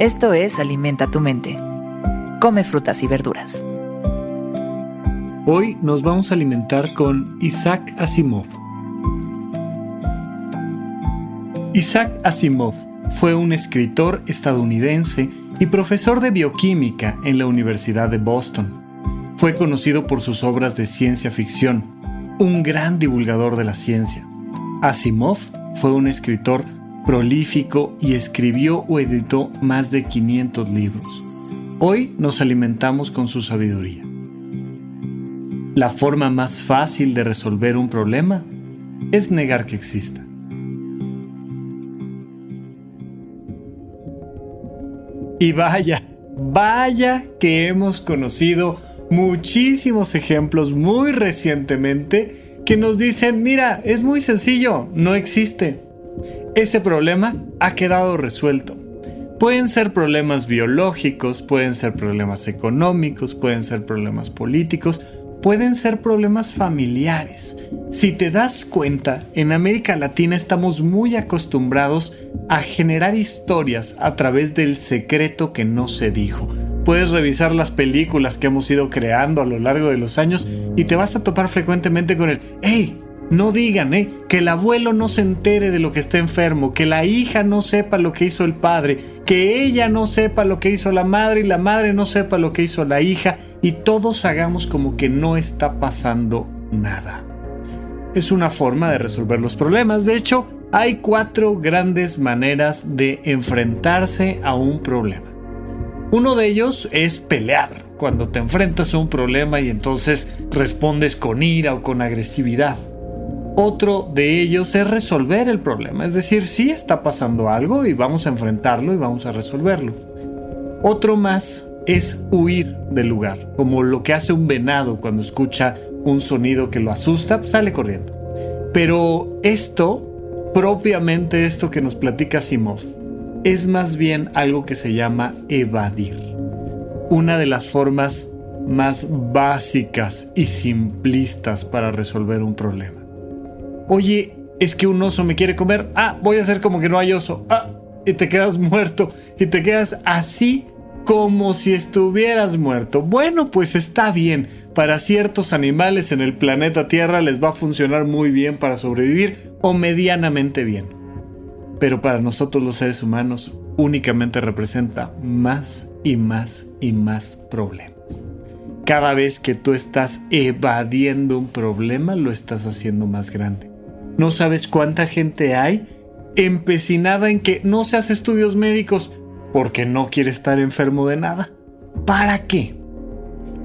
Esto es Alimenta tu mente. Come frutas y verduras. Hoy nos vamos a alimentar con Isaac Asimov. Isaac Asimov fue un escritor estadounidense y profesor de bioquímica en la Universidad de Boston. Fue conocido por sus obras de ciencia ficción, un gran divulgador de la ciencia. Asimov fue un escritor prolífico y escribió o editó más de 500 libros. Hoy nos alimentamos con su sabiduría. La forma más fácil de resolver un problema es negar que exista. Y vaya, vaya que hemos conocido muchísimos ejemplos muy recientemente que nos dicen, mira, es muy sencillo, no existe. Ese problema ha quedado resuelto. Pueden ser problemas biológicos, pueden ser problemas económicos, pueden ser problemas políticos, pueden ser problemas familiares. Si te das cuenta, en América Latina estamos muy acostumbrados a generar historias a través del secreto que no se dijo. Puedes revisar las películas que hemos ido creando a lo largo de los años y te vas a topar frecuentemente con el, hey, no digan, ¿eh? Que el abuelo no se entere de lo que está enfermo, que la hija no sepa lo que hizo el padre, que ella no sepa lo que hizo la madre y la madre no sepa lo que hizo la hija y todos hagamos como que no está pasando nada. Es una forma de resolver los problemas. De hecho, hay cuatro grandes maneras de enfrentarse a un problema. Uno de ellos es pelear, cuando te enfrentas a un problema y entonces respondes con ira o con agresividad. Otro de ellos es resolver el problema, es decir, sí está pasando algo y vamos a enfrentarlo y vamos a resolverlo. Otro más es huir del lugar, como lo que hace un venado cuando escucha un sonido que lo asusta, pues sale corriendo. Pero esto, propiamente esto que nos platica Simov, es más bien algo que se llama evadir. Una de las formas más básicas y simplistas para resolver un problema. Oye, es que un oso me quiere comer. Ah, voy a hacer como que no hay oso. Ah, y te quedas muerto. Y te quedas así como si estuvieras muerto. Bueno, pues está bien. Para ciertos animales en el planeta Tierra les va a funcionar muy bien para sobrevivir o medianamente bien. Pero para nosotros los seres humanos únicamente representa más y más y más problemas. Cada vez que tú estás evadiendo un problema, lo estás haciendo más grande. No sabes cuánta gente hay empecinada en que no se hace estudios médicos porque no quiere estar enfermo de nada. ¿Para qué?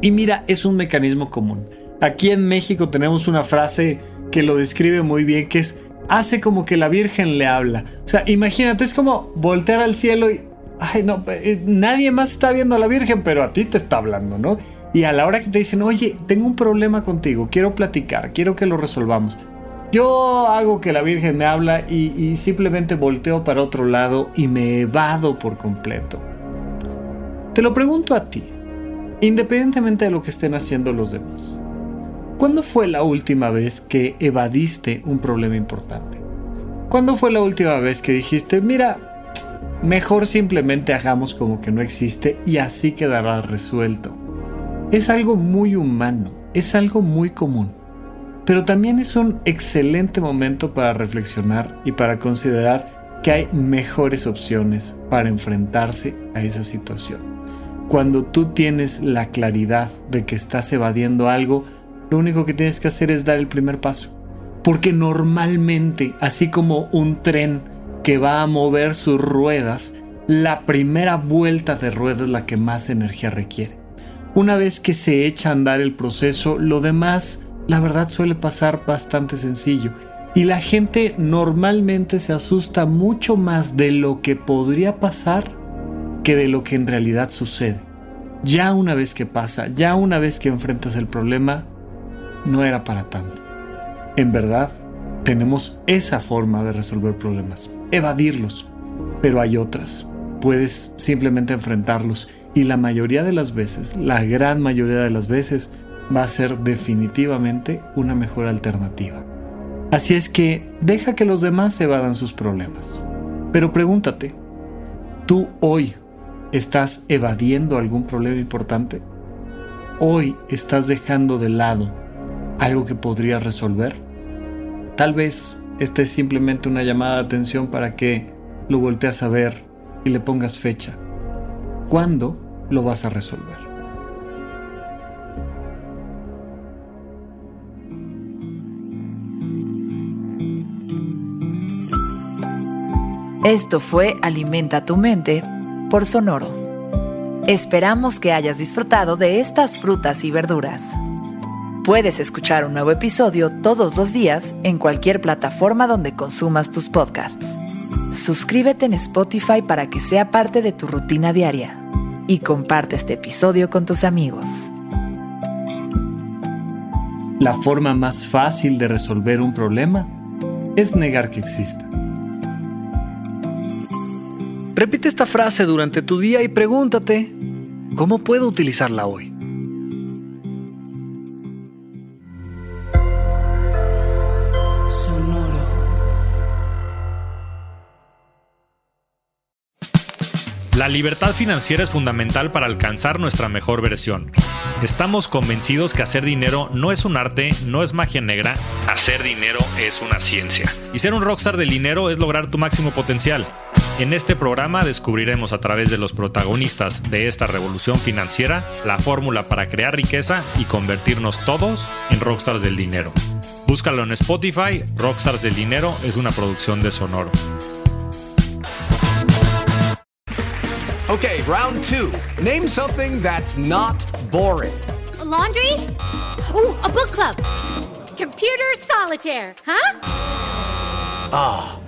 Y mira, es un mecanismo común. Aquí en México tenemos una frase que lo describe muy bien, que es, hace como que la Virgen le habla. O sea, imagínate, es como voltear al cielo y, ay, no, eh, nadie más está viendo a la Virgen, pero a ti te está hablando, ¿no? Y a la hora que te dicen, oye, tengo un problema contigo, quiero platicar, quiero que lo resolvamos. Yo hago que la Virgen me habla y, simplemente volteo para otro lado y me evado por completo. Te lo pregunto a ti, independientemente de lo que estén haciendo los demás. ¿Cuándo fue la última vez que evadiste un problema importante? ¿Cuándo fue la última vez que dijiste, mira, mejor simplemente hagamos como que no existe y así quedará resuelto? Es algo muy humano, es algo muy común pero también es un excelente momento para reflexionar y para considerar que hay mejores opciones para enfrentarse a esa situación. Cuando tú tienes la claridad de que estás evadiendo algo, lo único que tienes que hacer es dar el primer paso. Porque normalmente, así como un tren que va a mover sus ruedas, la primera vuelta de ruedas es la que más energía requiere. Una vez que se echa a andar el proceso, lo demás la verdad suele pasar bastante sencillo. Y la gente normalmente se asusta mucho más de lo que podría pasar que de lo que en realidad sucede. Ya una vez que pasa, ya una vez que enfrentas el problema, no era para tanto. En verdad, tenemos esa forma de resolver problemas, evadirlos. Pero hay otras. Puedes simplemente enfrentarlos y la mayoría de las veces, la gran mayoría de las veces, va a ser definitivamente una mejor alternativa. Así es que deja que los demás evadan sus problemas. Pero pregúntate, ¿tú hoy ¿Estás evadiendo algún problema importante? ¿Hoy estás dejando de lado algo que podrías resolver? Tal vez esta es simplemente una llamada de atención para que lo volteas a ver y le pongas fecha. ¿Cuándo lo vas a resolver? Esto fue Alimenta tu mente por Sonoro. Esperamos que hayas disfrutado de estas frutas y verduras. Puedes escuchar un nuevo episodio todos los días en cualquier plataforma donde consumas tus podcasts. Suscríbete en Spotify para que sea parte de tu rutina diaria y comparte este episodio con tus amigos. La forma más fácil de resolver un problema es negar que exista. Repite esta frase durante tu día y pregúntate, ¿cómo puedo utilizarla hoy? La libertad financiera es fundamental para alcanzar nuestra mejor versión. Estamos convencidos que hacer dinero no es un arte, no es magia negra, hacer dinero es una ciencia. Y ser un rockstar del dinero es lograr tu máximo potencial. En este programa descubriremos a través de los protagonistas de esta revolución financiera la fórmula para crear riqueza y convertirnos todos en rockstars del dinero. Búscalo en Spotify, Rockstars del Dinero es una producción de Sonoro. Okay, round two. Name something that's not boring. A laundry? Ooh, a book club. Computer solitaire, huh? Ah, oh,